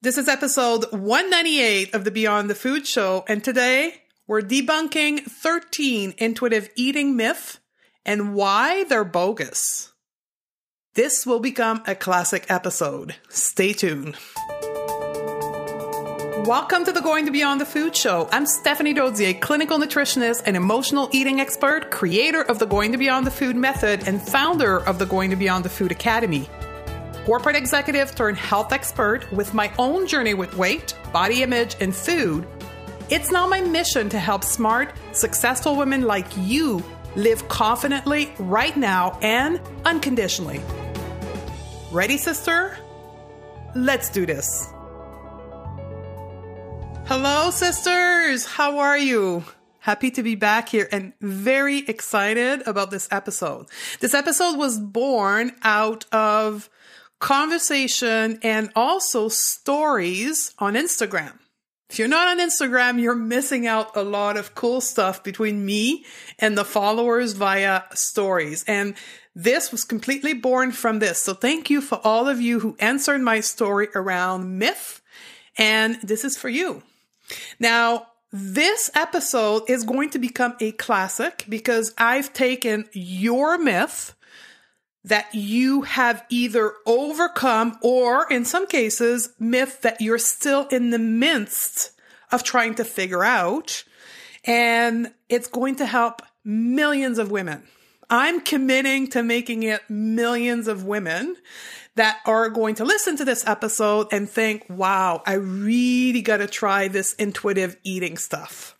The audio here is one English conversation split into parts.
This is episode 198 of the Beyond the Food Show, and today we're debunking 13 intuitive eating myths and why they're bogus. This will become a classic episode. Stay tuned. Welcome to the Going to Beyond the Food Show. I'm Stephanie Dodier, clinical nutritionist and emotional eating expert, creator of the Going to Beyond the Food method, and founder of the Going to Beyond the Food Academy corporate executive turned health expert with my own journey with weight, body image, and food, it's now my mission to help smart, successful women like you live confidently right now and unconditionally. Ready, sister? Let's do this. Hello, sisters. How are you? Happy to be back here and very excited about this episode. This episode was born out of conversation and also stories on Instagram. If you're not on Instagram, you're missing out a lot of cool stuff between me and the followers via stories. And this was completely born from this. So thank you for all of you who answered my story around myth. And this is for you. Now, this episode is going to become a classic because I've taken your myth that you have either overcome or in some cases myth that you're still in the midst of trying to figure out and it's going to help millions of women. I'm committing to making it millions of women that are going to listen to this episode and think, wow, I really got to try this intuitive eating stuff.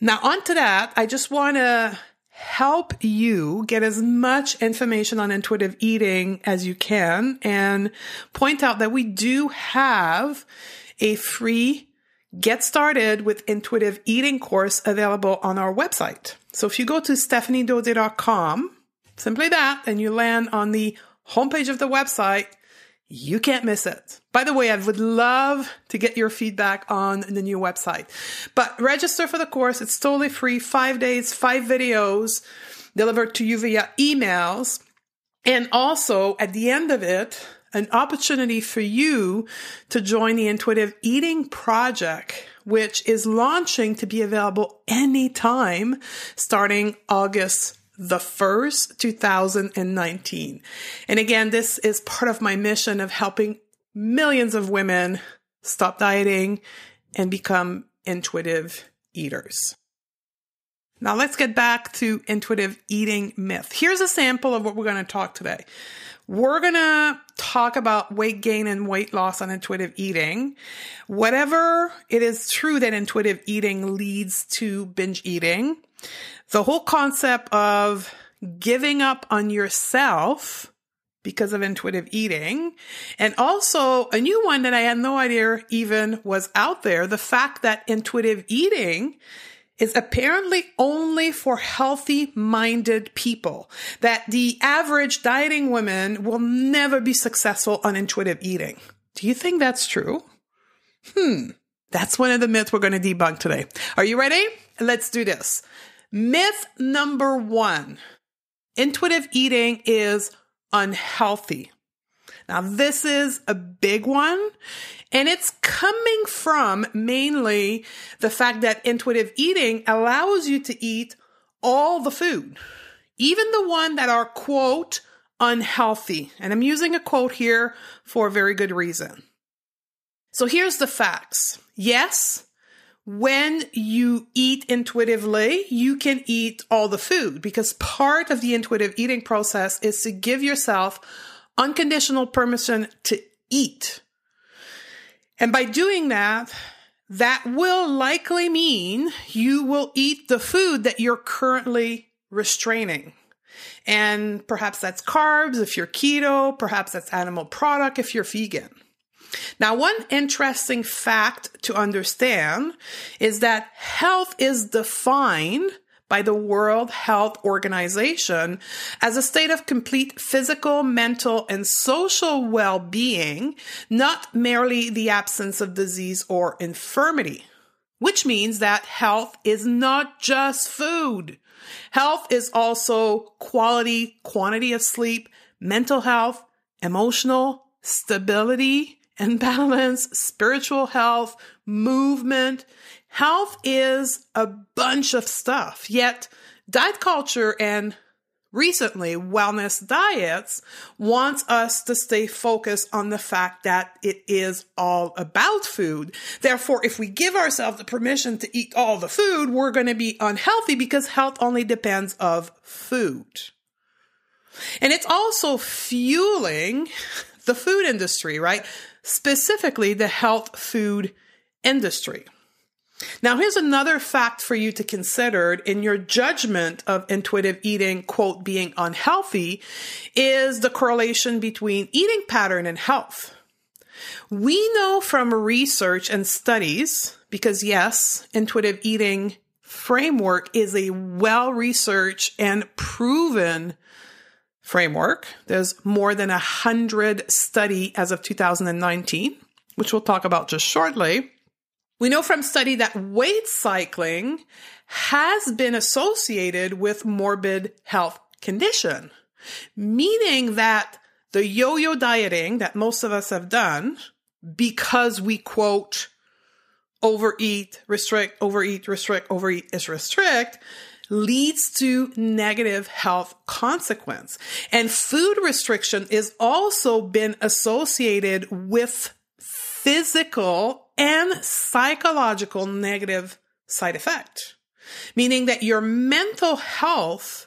Now, on to that, I just want to help you get as much information on intuitive eating as you can and point out that we do have a free get started with intuitive eating course available on our website. So if you go to stephaniedodier.com, simply that, and you land on the homepage of the website, you can't miss it. By the way, I would love to get your feedback on the new website. But register for the course. It's totally free. Five days, five videos delivered to you via emails. And also at the end of it, an opportunity for you to join the Intuitive Eating Project, which is launching to be available anytime starting August the 1st, 2019. And again, this is part of my mission of helping millions of women stop dieting and become intuitive eaters. Now let's get back to intuitive eating myth. Here's a sample of what we're going to talk today. We're going to talk about weight gain and weight loss on intuitive eating. Whatever it is true that intuitive eating leads to binge eating, the whole concept of giving up on yourself because of intuitive eating. And also a new one that I had no idea even was out there. The fact that intuitive eating is apparently only for healthy minded people. That the average dieting woman will never be successful on intuitive eating. Do you think that's true? Hmm. That's one of the myths we're going to debunk today. Are you ready? Let's do this. Myth number one. Intuitive eating is unhealthy. Now, this is a big one, and it's coming from mainly the fact that intuitive eating allows you to eat all the food, even the one that are quote unhealthy. And I'm using a quote here for a very good reason. So here's the facts. Yes, when you eat intuitively, you can eat all the food because part of the intuitive eating process is to give yourself unconditional permission to eat. And by doing that, that will likely mean you will eat the food that you're currently restraining. And perhaps that's carbs if you're keto, perhaps that's animal product if you're vegan. Now, one interesting fact to understand is that health is defined by the World Health Organization as a state of complete physical, mental, and social well being, not merely the absence of disease or infirmity. Which means that health is not just food. Health is also quality, quantity of sleep, mental health, emotional stability, and balance, spiritual health, movement. Health is a bunch of stuff. Yet diet culture and recently wellness diets wants us to stay focused on the fact that it is all about food. Therefore, if we give ourselves the permission to eat all the food, we're going to be unhealthy because health only depends of food. And it's also fueling the food industry, right? Specifically the health food industry. Now, here's another fact for you to consider in your judgment of intuitive eating, quote, being unhealthy, is the correlation between eating pattern and health. We know from research and studies, because yes, intuitive eating framework is a well researched and proven framework. There's more than a hundred study as of 2019, which we'll talk about just shortly. We know from study that weight cycling has been associated with morbid health condition, meaning that the yo-yo dieting that most of us have done because we quote overeat, restrict, overeat, restrict, overeat is restrict leads to negative health consequence. And food restriction is also been associated with physical and psychological negative side effect, meaning that your mental health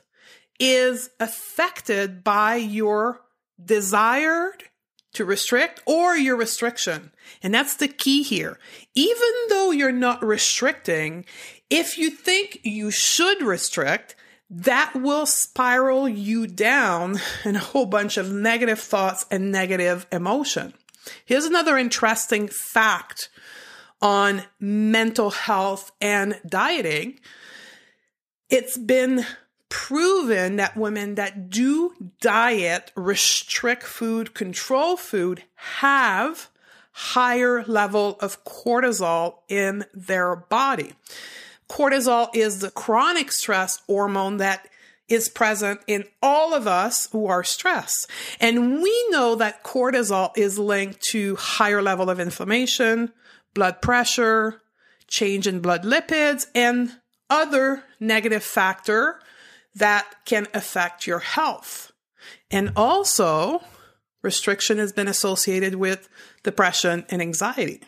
is affected by your desired to restrict or your restriction. And that's the key here. Even though you're not restricting, if you think you should restrict, that will spiral you down in a whole bunch of negative thoughts and negative emotion. Here's another interesting fact on mental health and dieting. It's been proven that women that do diet, restrict food, control food have higher level of cortisol in their body. Cortisol is the chronic stress hormone that is present in all of us who are stressed. And we know that cortisol is linked to higher level of inflammation, blood pressure, change in blood lipids, and other negative factor that can affect your health. And also, restriction has been associated with depression and anxiety.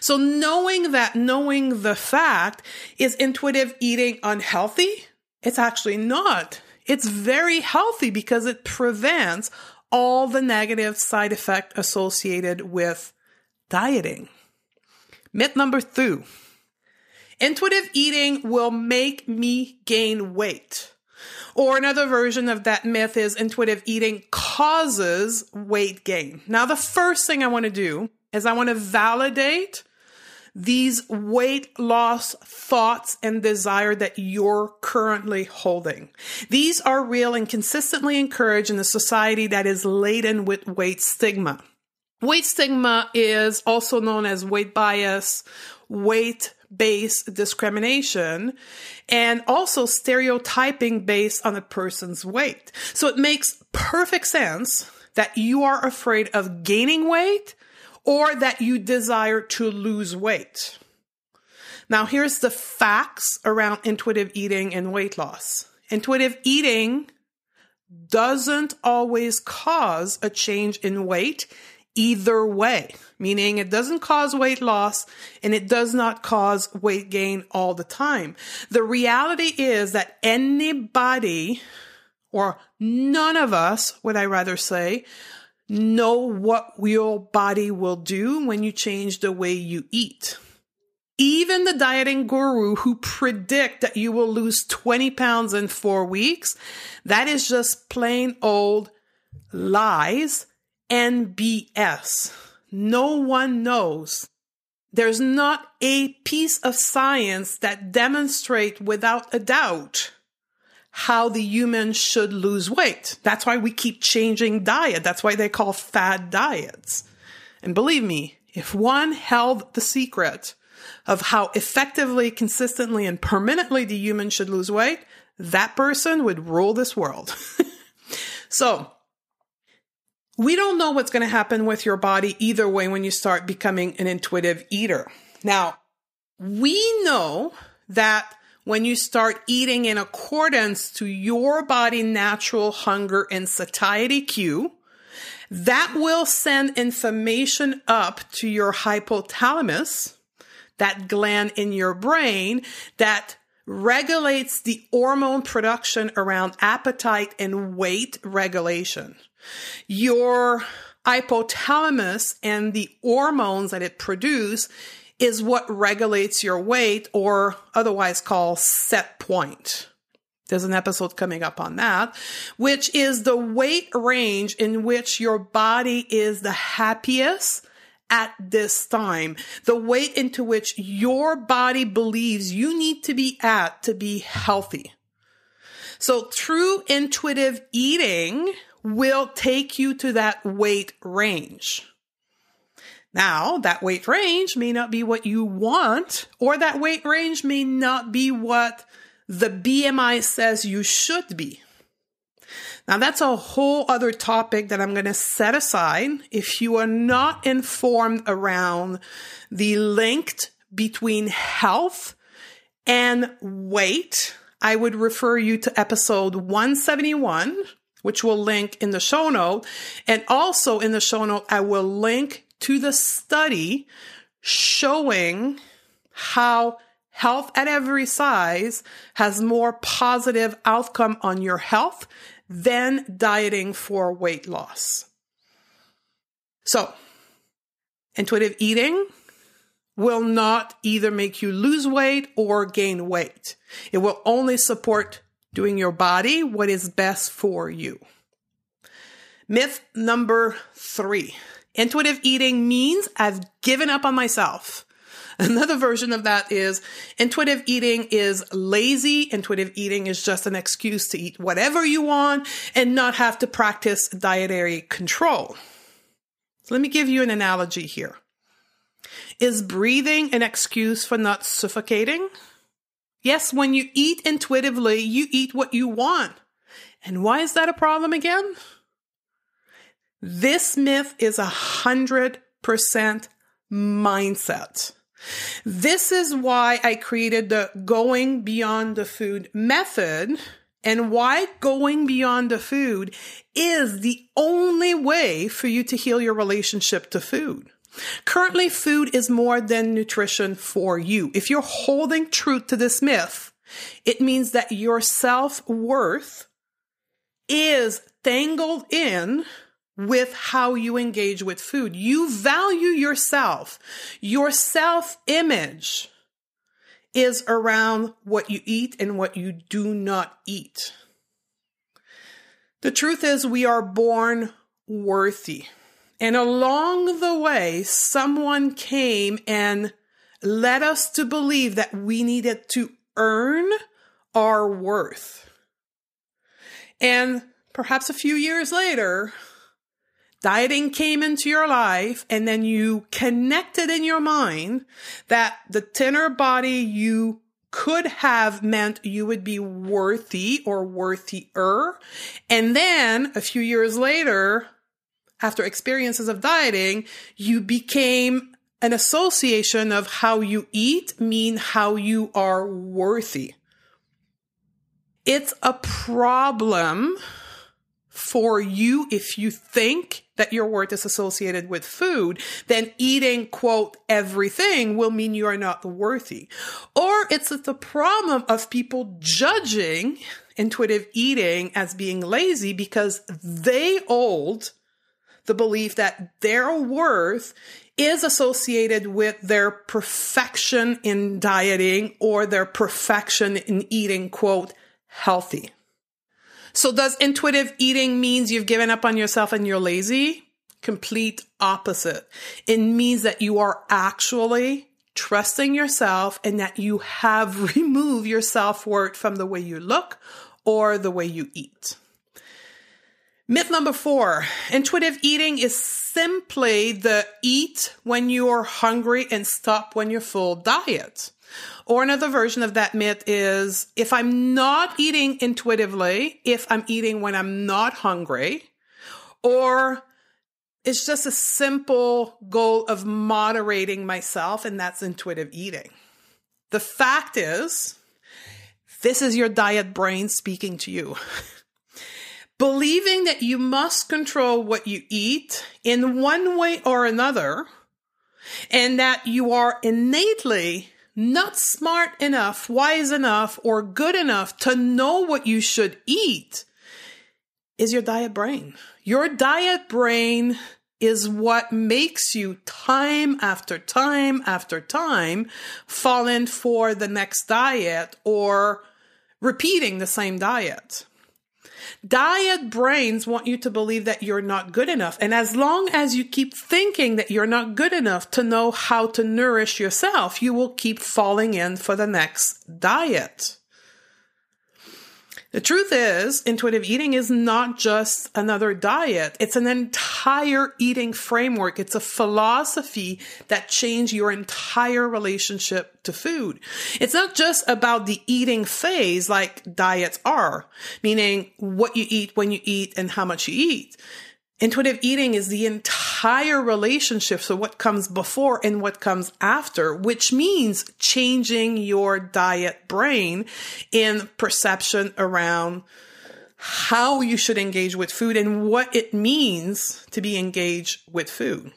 So knowing that, knowing the fact, is intuitive eating unhealthy? It's actually not. It's very healthy because it prevents all the negative side effect associated with dieting. Myth number two. Intuitive eating will make me gain weight. Or another version of that myth is intuitive eating causes weight gain. Now, the first thing I want to do is I want to validate these weight loss thoughts and desire that you're currently holding. These are real and consistently encouraged in a society that is laden with weight stigma. Weight stigma is also known as weight bias, weight based discrimination, and also stereotyping based on a person's weight. So it makes perfect sense that you are afraid of gaining weight or that you desire to lose weight. Now, here's the facts around intuitive eating and weight loss. Intuitive eating doesn't always cause a change in weight either way, meaning it doesn't cause weight loss and it does not cause weight gain all the time. The reality is that anybody or none of us, would I rather say, know what your body will do when you change the way you eat. Even the dieting guru who predict that you will lose 20 pounds in four weeks, that is just plain old lies and BS. No one knows. There's not a piece of science that demonstrate without a doubt how the human should lose weight. That's why we keep changing diet. That's why they call fad diets. And believe me, if one held the secret of how effectively, consistently, and permanently the human should lose weight, that person would rule this world. so, we don't know what's going to happen with your body either way when you start becoming an intuitive eater. Now, we know that when you start eating in accordance to your body natural hunger and satiety cue, that will send information up to your hypothalamus, that gland in your brain that regulates the hormone production around appetite and weight regulation. Your hypothalamus and the hormones that it produces is what regulates your weight or otherwise called set point. There's an episode coming up on that, which is the weight range in which your body is the happiest at this time, the weight into which your body believes you need to be at to be healthy. So true intuitive eating will take you to that weight range. Now, that weight range may not be what you want, or that weight range may not be what the BMI says you should be. Now, that's a whole other topic that I'm going to set aside if you are not informed around the link between health and weight. I would refer you to episode 171, which we'll link in the show note. And also in the show note, I will link to the study showing how health at every size has more positive outcome on your health than dieting for weight loss. So, intuitive eating will not either make you lose weight or gain weight. It will only support doing your body what is best for you. Myth number three. Intuitive eating means I've given up on myself. Another version of that is intuitive eating is lazy. Intuitive eating is just an excuse to eat whatever you want and not have to practice dietary control. So let me give you an analogy here. Is breathing an excuse for not suffocating? Yes, when you eat intuitively, you eat what you want. And why is that a problem again? This myth is a hundred percent mindset. This is why I created the going beyond the food method and why going beyond the food is the only way for you to heal your relationship to food. Currently, food is more than nutrition for you. If you're holding truth to this myth, it means that your self worth is tangled in with how you engage with food. You value yourself. Your self image is around what you eat and what you do not eat. The truth is, we are born worthy. And along the way, someone came and led us to believe that we needed to earn our worth. And perhaps a few years later, dieting came into your life and then you connected in your mind that the thinner body you could have meant you would be worthy or worthier. And then a few years later, after experiences of dieting, you became an association of how you eat mean how you are worthy. It's a problem for you if you think that your worth is associated with food, then eating, quote, everything will mean you are not worthy. Or it's the problem of people judging intuitive eating as being lazy because they hold the belief that their worth is associated with their perfection in dieting or their perfection in eating, quote, healthy. So does intuitive eating means you've given up on yourself and you're lazy? Complete opposite. It means that you are actually trusting yourself and that you have removed your self-worth from the way you look or the way you eat. Myth number four, intuitive eating is simply the eat when you're hungry and stop when you're full diet. Or another version of that myth is if I'm not eating intuitively, if I'm eating when I'm not hungry, or it's just a simple goal of moderating myself, and that's intuitive eating. The fact is, this is your diet brain speaking to you. Believing that you must control what you eat in one way or another, and that you are innately not smart enough, wise enough, or good enough to know what you should eat is your diet brain. Your diet brain is what makes you time after time after time fall in for the next diet or repeating the same diet. Diet brains want you to believe that you're not good enough. And as long as you keep thinking that you're not good enough to know how to nourish yourself, you will keep falling in for the next diet. The truth is, intuitive eating is not just another diet. It's an entire eating framework. It's a philosophy that changed your entire relationship to food. It's not just about the eating phase like diets are, meaning what you eat, when you eat, and how much you eat. Intuitive eating is the entire relationship. So what comes before and what comes after, which means changing your diet brain in perception around how you should engage with food and what it means to be engaged with food.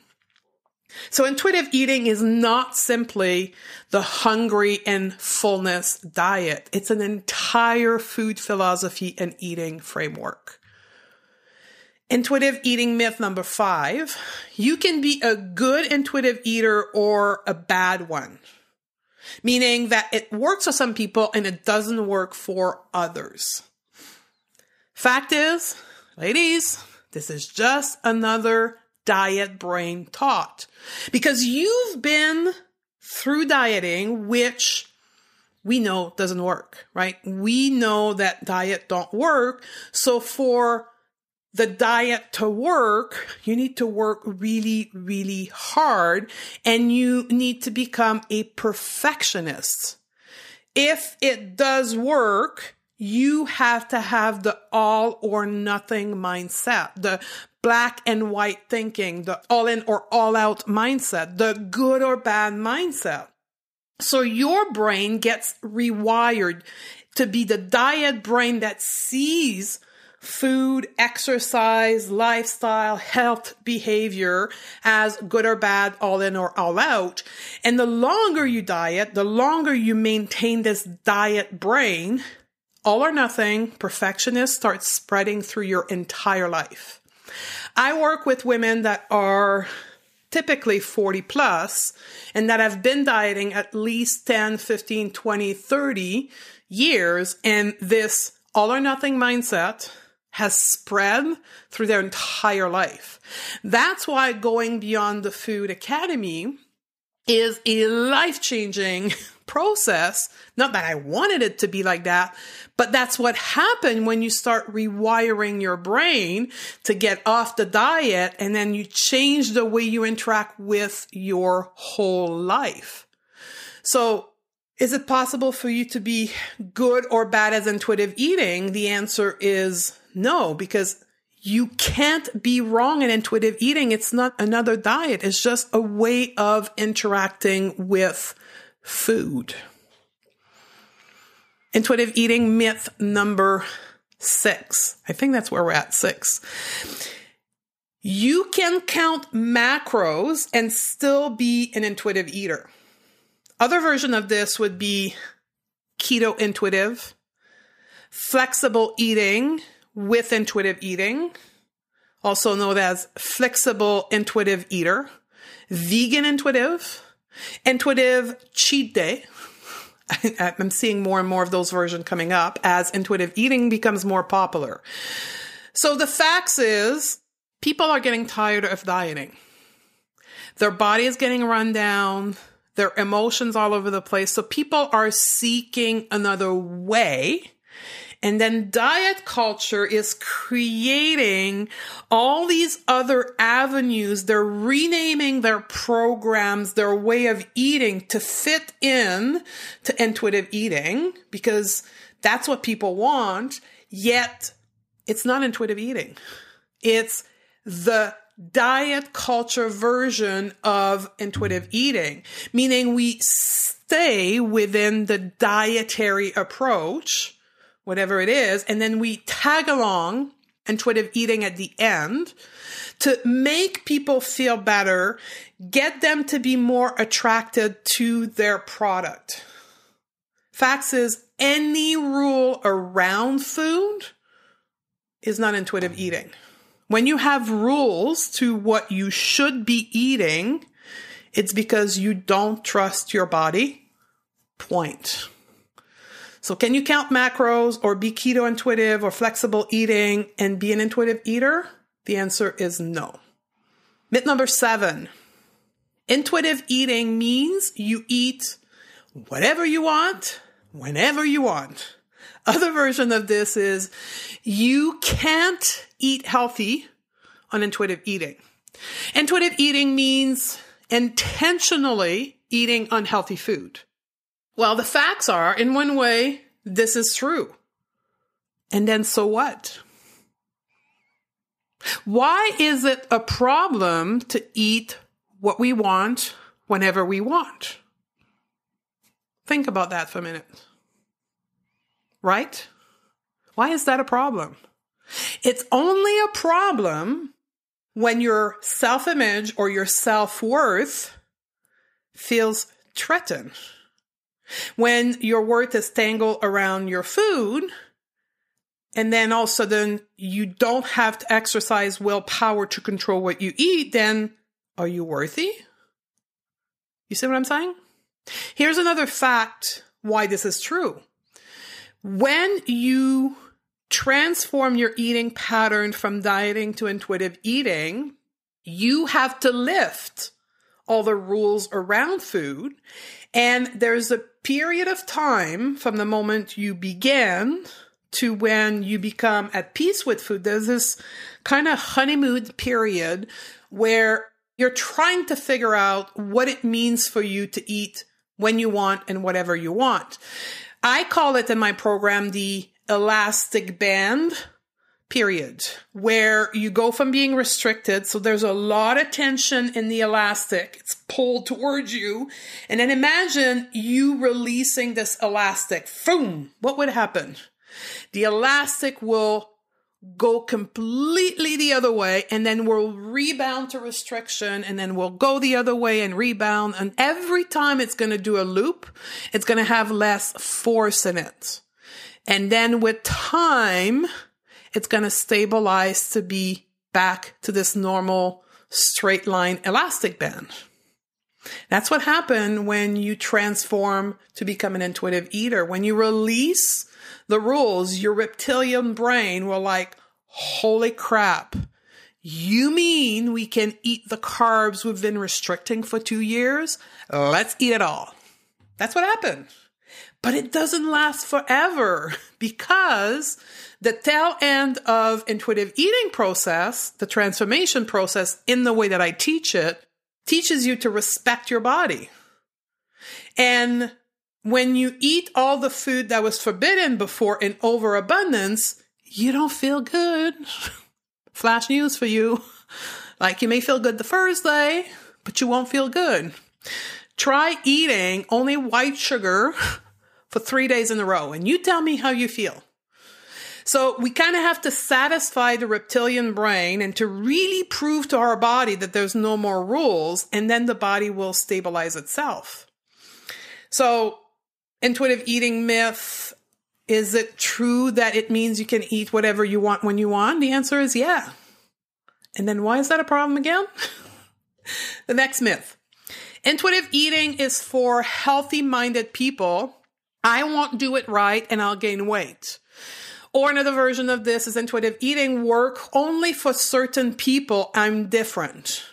So intuitive eating is not simply the hungry and fullness diet. It's an entire food philosophy and eating framework. Intuitive eating myth number five. You can be a good intuitive eater or a bad one. Meaning that it works for some people and it doesn't work for others. Fact is, ladies, this is just another diet brain taught because you've been through dieting, which we know doesn't work, right? We know that diet don't work. So for the diet to work, you need to work really, really hard and you need to become a perfectionist. If it does work, you have to have the all or nothing mindset, the black and white thinking, the all in or all out mindset, the good or bad mindset. So your brain gets rewired to be the diet brain that sees food, exercise, lifestyle, health, behavior as good or bad, all in or all out. And the longer you diet, the longer you maintain this diet brain, all or nothing, perfectionist starts spreading through your entire life. I work with women that are typically 40 plus and that have been dieting at least 10, 15, 20, 30 years. And this all or nothing mindset has spread through their entire life. That's why going beyond the food academy is a life changing process. Not that I wanted it to be like that, but that's what happened when you start rewiring your brain to get off the diet and then you change the way you interact with your whole life. So is it possible for you to be good or bad as intuitive eating? The answer is no, because you can't be wrong in intuitive eating. It's not another diet. It's just a way of interacting with food. Intuitive eating myth number six. I think that's where we're at six. You can count macros and still be an intuitive eater. Other version of this would be keto intuitive, flexible eating, with intuitive eating, also known as flexible intuitive eater, vegan intuitive, intuitive cheat day. I'm seeing more and more of those versions coming up as intuitive eating becomes more popular. So the facts is people are getting tired of dieting. Their body is getting run down, their emotions all over the place. So people are seeking another way and then diet culture is creating all these other avenues. They're renaming their programs, their way of eating to fit in to intuitive eating because that's what people want. Yet it's not intuitive eating. It's the diet culture version of intuitive eating, meaning we stay within the dietary approach, whatever it is, and then we tag along intuitive eating at the end to make people feel better, get them to be more attracted to their product. Facts is any rule around food is not intuitive eating. When you have rules to what you should be eating, it's because you don't trust your body. Point. So can you count macros or be keto intuitive or flexible eating and be an intuitive eater? The answer is no. Myth number seven. Intuitive eating means you eat whatever you want, whenever you want. Other version of this is you can't eat healthy on intuitive eating. Intuitive eating means intentionally eating unhealthy food. Well, the facts are, in one way, this is true. And then so what? Why is it a problem to eat what we want whenever we want? Think about that for a minute. Right? Why is that a problem? It's only a problem when your self image or your self worth feels threatened. When your worth is tangled around your food, and then all of a sudden you don't have to exercise willpower to control what you eat, then are you worthy? You see what I'm saying? Here's another fact why this is true. When you transform your eating pattern from dieting to intuitive eating, you have to lift all the rules around food. And there's a period of time from the moment you begin to when you become at peace with food. There's this kind of honeymoon period where you're trying to figure out what it means for you to eat when you want and whatever you want. I call it in my program the elastic band period where you go from being restricted. So there's a lot of tension in the elastic. It's pulled towards you. And then imagine you releasing this elastic. Boom. What would happen? The elastic will go completely the other way and then we'll rebound to restriction and then we'll go the other way and rebound. And every time it's going to do a loop, it's going to have less force in it. And then with time, it's going to stabilize to be back to this normal straight line elastic band. That's what happened when you transform to become an intuitive eater. When you release the rules, your reptilian brain will like, holy crap. You mean we can eat the carbs we've been restricting for two years? Let's eat it all. That's what happened. But it doesn't last forever because the tail end of intuitive eating process, the transformation process in the way that I teach it, teaches you to respect your body. And when you eat all the food that was forbidden before in overabundance, you don't feel good. Flash news for you. Like you may feel good the first day, but you won't feel good. Try eating only white sugar for three days in a row and you tell me how you feel. So we kind of have to satisfy the reptilian brain and to really prove to our body that there's no more rules and then the body will stabilize itself. So intuitive eating myth. Is it true that it means you can eat whatever you want when you want? The answer is yeah. And then why is that a problem again? the next myth. Intuitive eating is for healthy minded people I won't do it right and I'll gain weight. Or another version of this is intuitive eating work only for certain people. I'm different.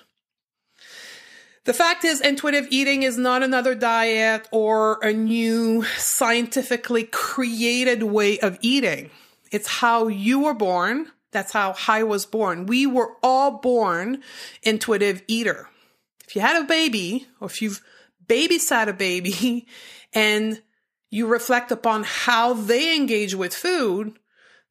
The fact is, intuitive eating is not another diet or a new scientifically created way of eating. It's how you were born. That's how I was born. We were all born intuitive eater. If you had a baby or if you've babysat a baby and you reflect upon how they engage with food,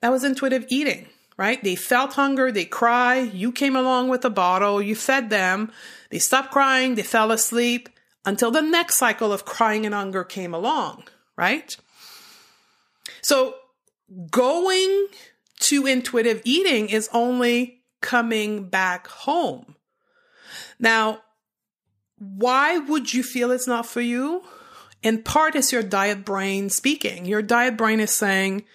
that was intuitive eating. right? They felt hunger, they cry, you came along with a bottle, you fed them, they stopped crying, they fell asleep until the next cycle of crying and hunger came along, right? So going to intuitive eating is only coming back home. Now, why would you feel it's not for you? In part, it's your diet brain speaking. Your diet brain is saying,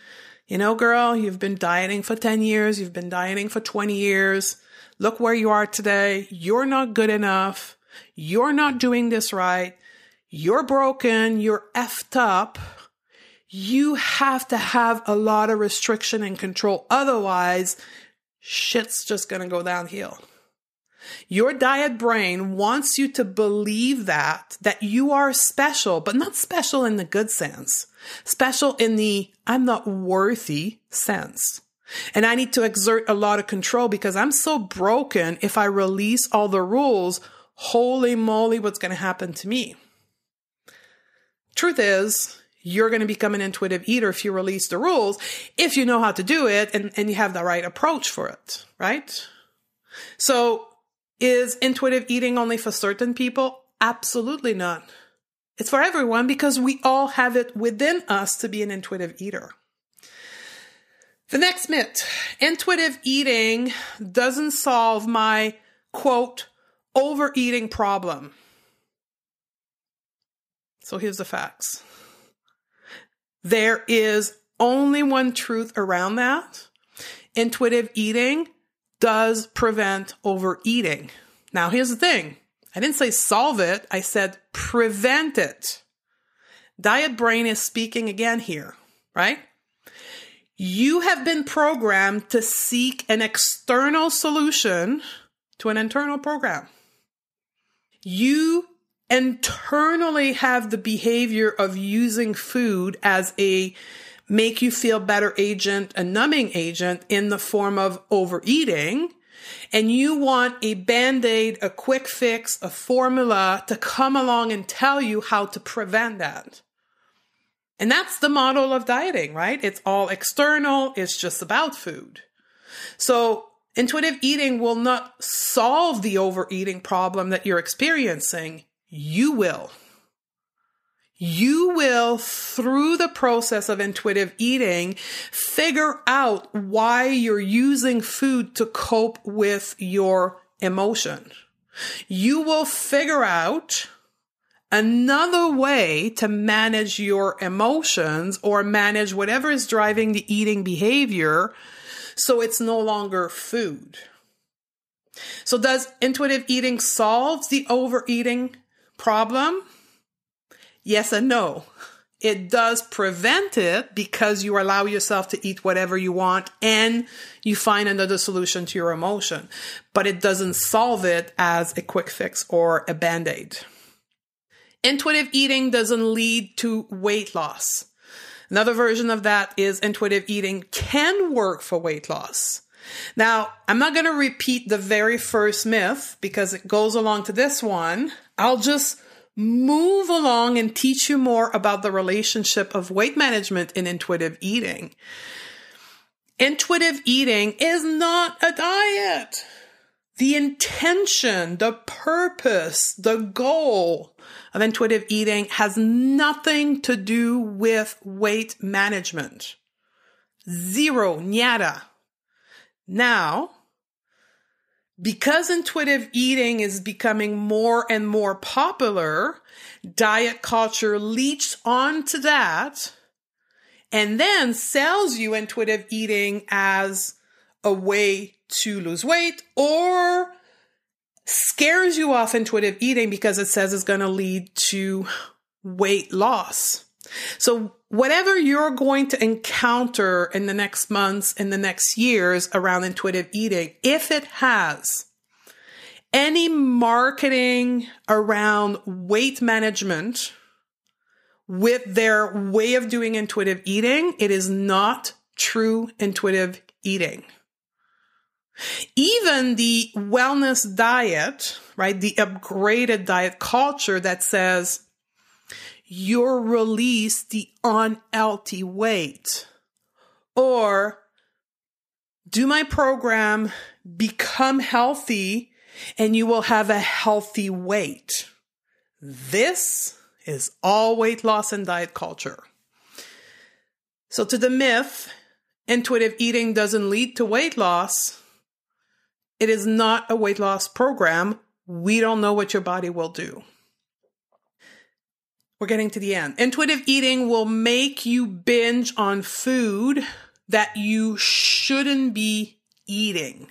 you know, girl, you've been dieting for 10 years, you've been dieting for 20 years. Look where you are today. You're not good enough. You're not doing this right. You're broken. You're effed up. You have to have a lot of restriction and control. Otherwise, shit's just going to go downhill. Your diet brain wants you to believe that, that you are special, but not special in the good sense. Special in the I'm not worthy sense. And I need to exert a lot of control because I'm so broken. If I release all the rules, holy moly, what's going to happen to me? Truth is, you're going to become an intuitive eater if you release the rules, if you know how to do it and, and you have the right approach for it, right? So is intuitive eating only for certain people? Absolutely not. It's for everyone because we all have it within us to be an intuitive eater. The next myth intuitive eating doesn't solve my quote, overeating problem. So here's the facts there is only one truth around that. Intuitive eating does prevent overeating. Now, here's the thing I didn't say solve it, I said prevent it. Diet brain is speaking again here, right? You have been programmed to seek an external solution to an internal program. You internally have the behavior of using food as a make you feel better agent, a numbing agent in the form of overeating. And you want a band aid, a quick fix, a formula to come along and tell you how to prevent that. And that's the model of dieting, right? It's all external. It's just about food. So intuitive eating will not solve the overeating problem that you're experiencing. You will you will, through the process of intuitive eating, figure out why you're using food to cope with your emotion. You will figure out another way to manage your emotions or manage whatever is driving the eating behavior so it's no longer food. So does intuitive eating solve the overeating problem? Yes and no. It does prevent it because you allow yourself to eat whatever you want and you find another solution to your emotion. But it doesn't solve it as a quick fix or a band aid. Intuitive eating doesn't lead to weight loss. Another version of that is intuitive eating can work for weight loss. Now, I'm not going to repeat the very first myth because it goes along to this one. I'll just move along and teach you more about the relationship of weight management and intuitive eating. Intuitive eating is not a diet. The intention, the purpose, the goal of intuitive eating has nothing to do with weight management. Zero, nada. Now, because intuitive eating is becoming more and more popular, diet culture leaches onto that and then sells you intuitive eating as a way to lose weight or scares you off intuitive eating because it says it's going to lead to weight loss. So whatever you're going to encounter in the next months, in the next years around intuitive eating, if it has any marketing around weight management with their way of doing intuitive eating, it is not true intuitive eating. Even the wellness diet, right? The upgraded diet culture that says you're the unhealthy weight or do my program, become healthy, and you will have a healthy weight. This is all weight loss and diet culture. So, to the myth, intuitive eating doesn't lead to weight loss. It is not a weight loss program. We don't know what your body will do. We're getting to the end. Intuitive eating will make you binge on food that you shouldn't be eating.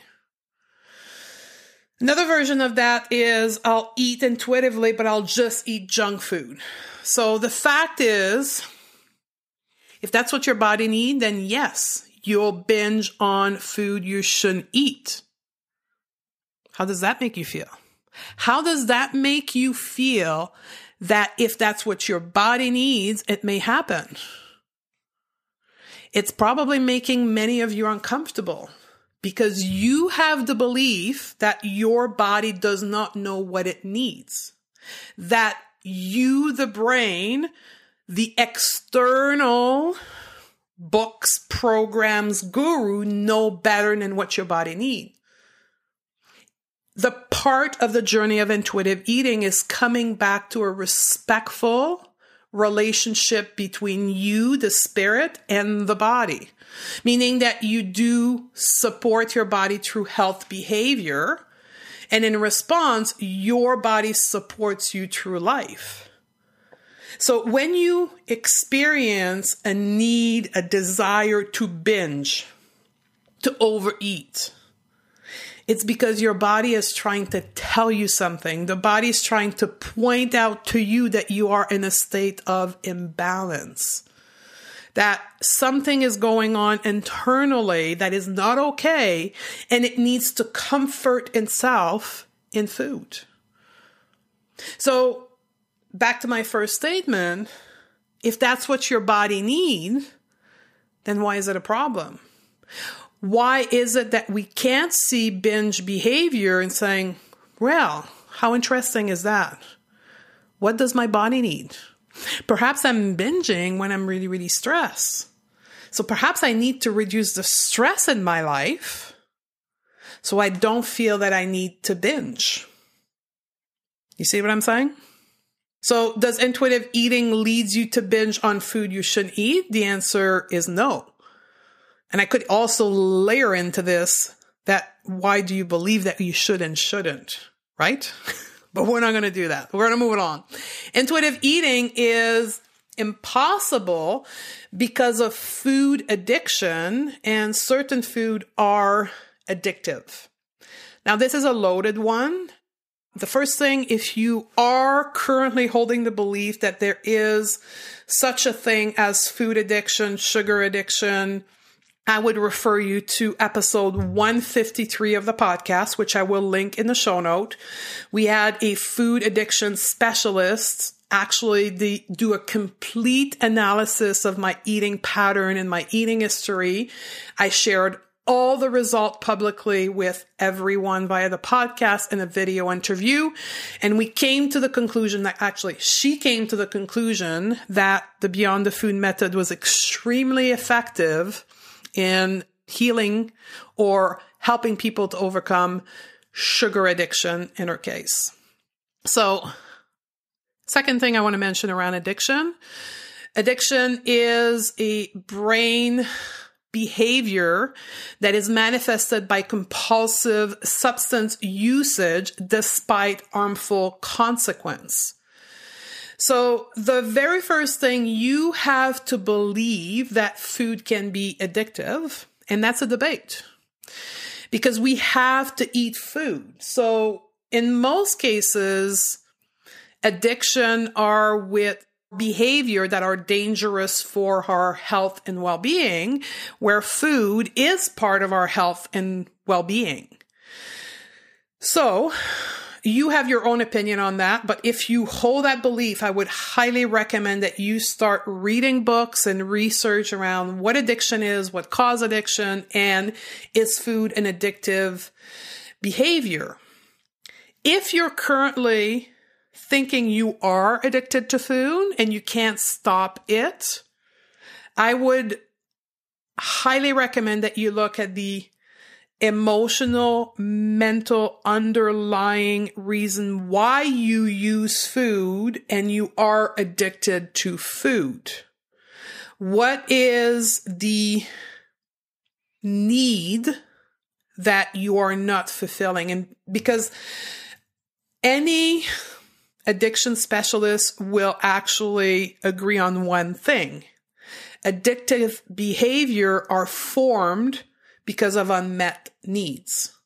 Another version of that is I'll eat intuitively, but I'll just eat junk food. So the fact is, if that's what your body needs, then yes, you'll binge on food you shouldn't eat. How does that make you feel? How does that make you feel that if that's what your body needs, it may happen? It's probably making many of you uncomfortable because you have the belief that your body does not know what it needs. That you, the brain, the external books, programs, guru know better than what your body needs. The part of the journey of intuitive eating is coming back to a respectful relationship between you, the spirit, and the body meaning that you do support your body through health behavior. And in response, your body supports you through life. So when you experience a need, a desire to binge, to overeat, it's because your body is trying to tell you something. The body is trying to point out to you that you are in a state of imbalance that something is going on internally that is not okay and it needs to comfort itself in food. So, back to my first statement, if that's what your body needs, then why is it a problem? Why is it that we can't see binge behavior and saying, well, how interesting is that? What does my body need? Perhaps I'm binging when I'm really, really stressed. So perhaps I need to reduce the stress in my life so I don't feel that I need to binge. You see what I'm saying? So does intuitive eating leads you to binge on food you shouldn't eat? The answer is no. And I could also layer into this that why do you believe that you should and shouldn't, right? but we're not going to do that. We're going to move it on. Intuitive eating is impossible because of food addiction and certain food are addictive. Now, this is a loaded one. The first thing, if you are currently holding the belief that there is such a thing as food addiction, sugar addiction, I would refer you to episode 153 of the podcast, which I will link in the show note. We had a food addiction specialist actually the, do a complete analysis of my eating pattern and my eating history. I shared all the result publicly with everyone via the podcast and a video interview. And we came to the conclusion that actually she came to the conclusion that the Beyond the Food method was extremely effective in healing or helping people to overcome sugar addiction in her case. So, second thing I want to mention around addiction addiction is a brain behavior that is manifested by compulsive substance usage despite harmful consequence. So the very first thing you have to believe that food can be addictive, and that's a debate. Because we have to eat food. So in most cases, addiction are with behavior that are dangerous for our health and well-being, where food is part of our health and well-being. So, you have your own opinion on that, but if you hold that belief, I would highly recommend that you start reading books and research around what addiction is, what cause addiction, and is food an addictive behavior. If you're currently thinking you are addicted to food and you can't stop it, I would highly recommend that you look at the emotional, mental, underlying reason why you use food and you are addicted to food. What is the need that you are not fulfilling? And because any addiction specialist will actually agree on one thing. Addictive behavior are formed because of unmet needs.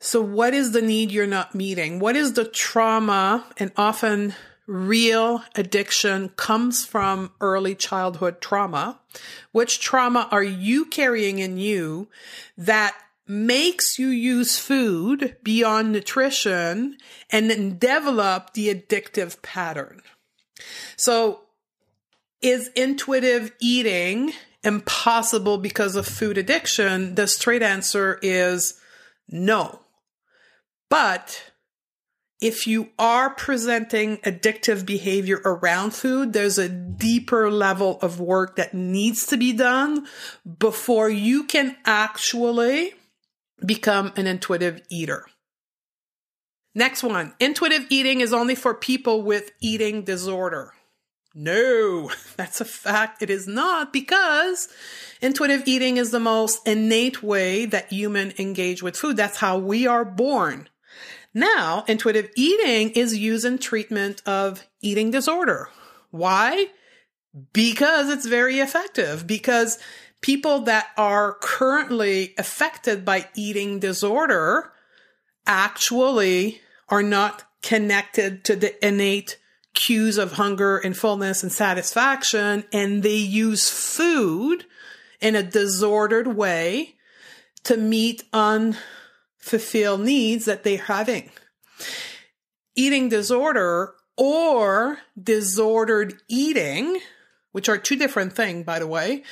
So, what is the need you're not meeting? What is the trauma? And often, real addiction comes from early childhood trauma. Which trauma are you carrying in you that makes you use food beyond nutrition and then develop the addictive pattern? So, is intuitive eating impossible because of food addiction, the straight answer is no. But if you are presenting addictive behavior around food, there's a deeper level of work that needs to be done before you can actually become an intuitive eater. Next one intuitive eating is only for people with eating disorder. No, that's a fact. It is not because intuitive eating is the most innate way that humans engage with food. That's how we are born. Now, intuitive eating is used in treatment of eating disorder. Why? Because it's very effective. Because people that are currently affected by eating disorder actually are not connected to the innate cues of hunger and fullness and satisfaction, and they use food in a disordered way to meet unfulfilled needs that they're having. Eating disorder or disordered eating, which are two different things, by the way.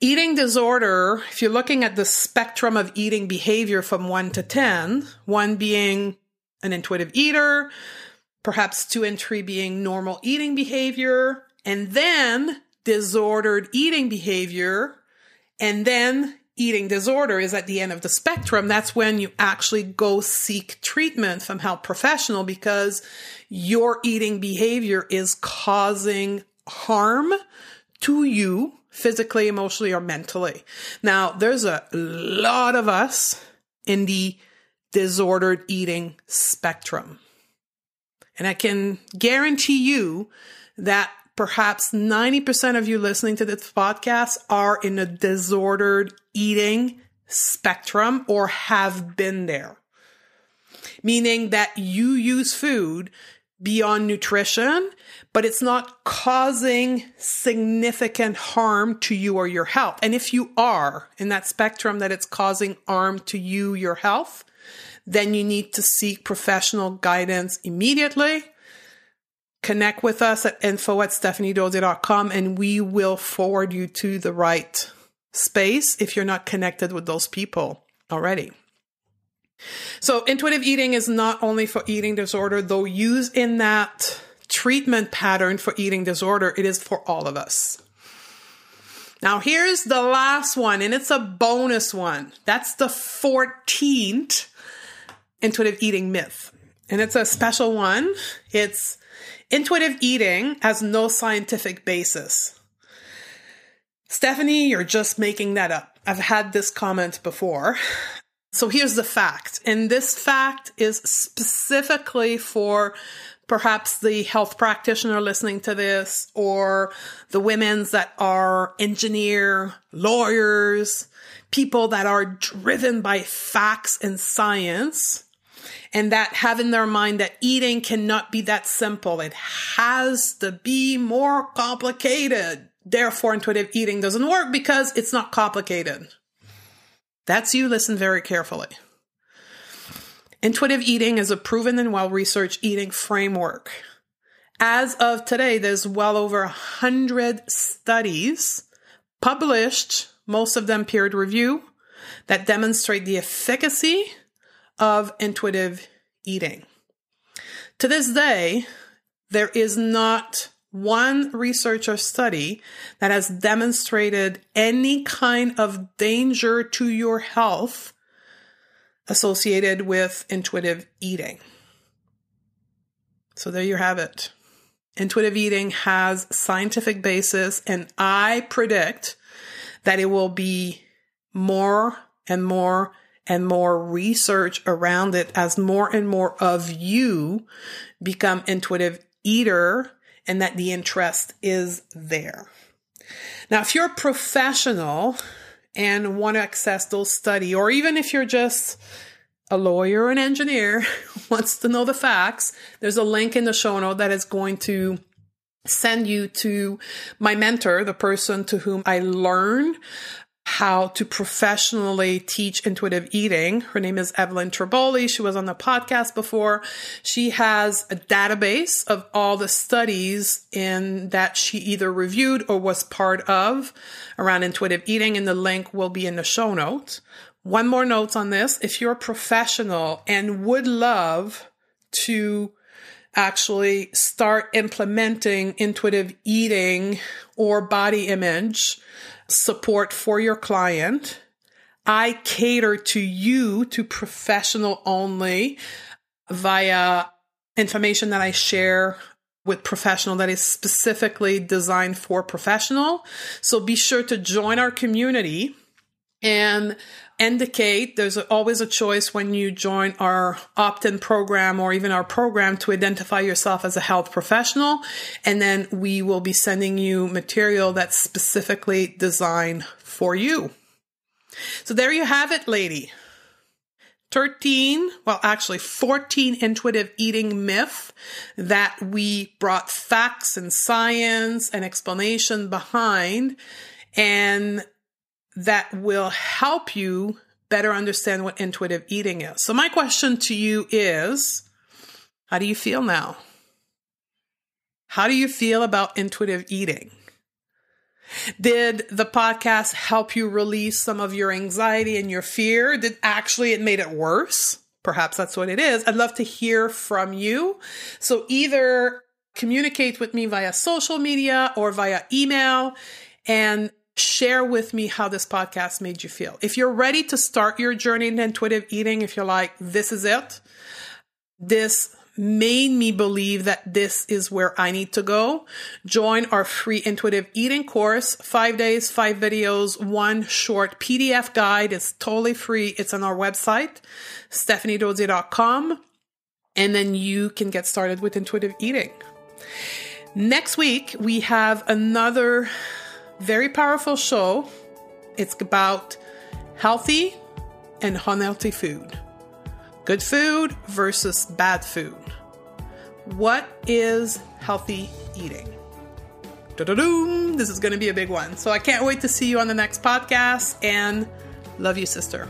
Eating disorder, if you're looking at the spectrum of eating behavior from one to 10, one being an intuitive eater, perhaps two and three being normal eating behavior, and then disordered eating behavior, and then eating disorder is at the end of the spectrum. That's when you actually go seek treatment from health professional because your eating behavior is causing harm to you physically, emotionally, or mentally. Now, there's a lot of us in the disordered eating spectrum. And I can guarantee you that perhaps 90% of you listening to this podcast are in a disordered eating spectrum or have been there. Meaning that you use food beyond nutrition, but it's not causing significant harm to you or your health. And if you are in that spectrum that it's causing harm to you, your health, then you need to seek professional guidance immediately. Connect with us at info at stephaniedodier.com and we will forward you to the right space if you're not connected with those people already. So, intuitive eating is not only for eating disorder, though used in that treatment pattern for eating disorder, it is for all of us. Now, here's the last one, and it's a bonus one. That's the 14th intuitive eating myth. And it's a special one. It's intuitive eating has no scientific basis. Stephanie, you're just making that up. I've had this comment before. So here's the fact. And this fact is specifically for perhaps the health practitioner listening to this or the women's that are engineer, lawyers, people that are driven by facts and science and that have in their mind that eating cannot be that simple. It has to be more complicated. Therefore, intuitive eating doesn't work because it's not complicated. That's you. Listen very carefully. Intuitive eating is a proven and well researched eating framework. As of today, there's well over a hundred studies published, most of them peer review, that demonstrate the efficacy of intuitive eating. To this day, there is not one research or study that has demonstrated any kind of danger to your health associated with intuitive eating. So there you have it. Intuitive eating has scientific basis and I predict that it will be more and more and more research around it as more and more of you become intuitive eater and that the interest is there. Now, if you're a professional and want to access those study, or even if you're just a lawyer or an engineer wants to know the facts, there's a link in the show note that is going to send you to my mentor, the person to whom I learn how to professionally teach intuitive eating. Her name is Evelyn Tribole. She was on the podcast before. She has a database of all the studies in that she either reviewed or was part of around intuitive eating, and the link will be in the show notes. One more note on this. If you're a professional and would love to actually start implementing intuitive eating or body image support for your client. I cater to you to professional only via information that I share with professional that is specifically designed for professional. So be sure to join our community and indicate there's always a choice when you join our opt-in program or even our program to identify yourself as a health professional. And then we will be sending you material that's specifically designed for you. So there you have it lady. 13 well actually 14 intuitive eating myth that we brought facts and science and explanation behind. And that will help you better understand what intuitive eating is. So, my question to you is how do you feel now? How do you feel about intuitive eating? Did the podcast help you release some of your anxiety and your fear? Did actually it made it worse? Perhaps that's what it is. I'd love to hear from you. So either communicate with me via social media or via email and share with me how this podcast made you feel. If you're ready to start your journey in intuitive eating, if you're like, this is it, this made me believe that this is where I need to go. Join our free intuitive eating course, five days, five videos, one short PDF guide. It's totally free. It's on our website, stephaniedodier.com. And then you can get started with intuitive eating. Next week, we have another very powerful show. It's about healthy and unhealthy food. Good food versus bad food. What is healthy eating? Da-da-doom. This is going to be a big one. So I can't wait to see you on the next podcast and love you, sister.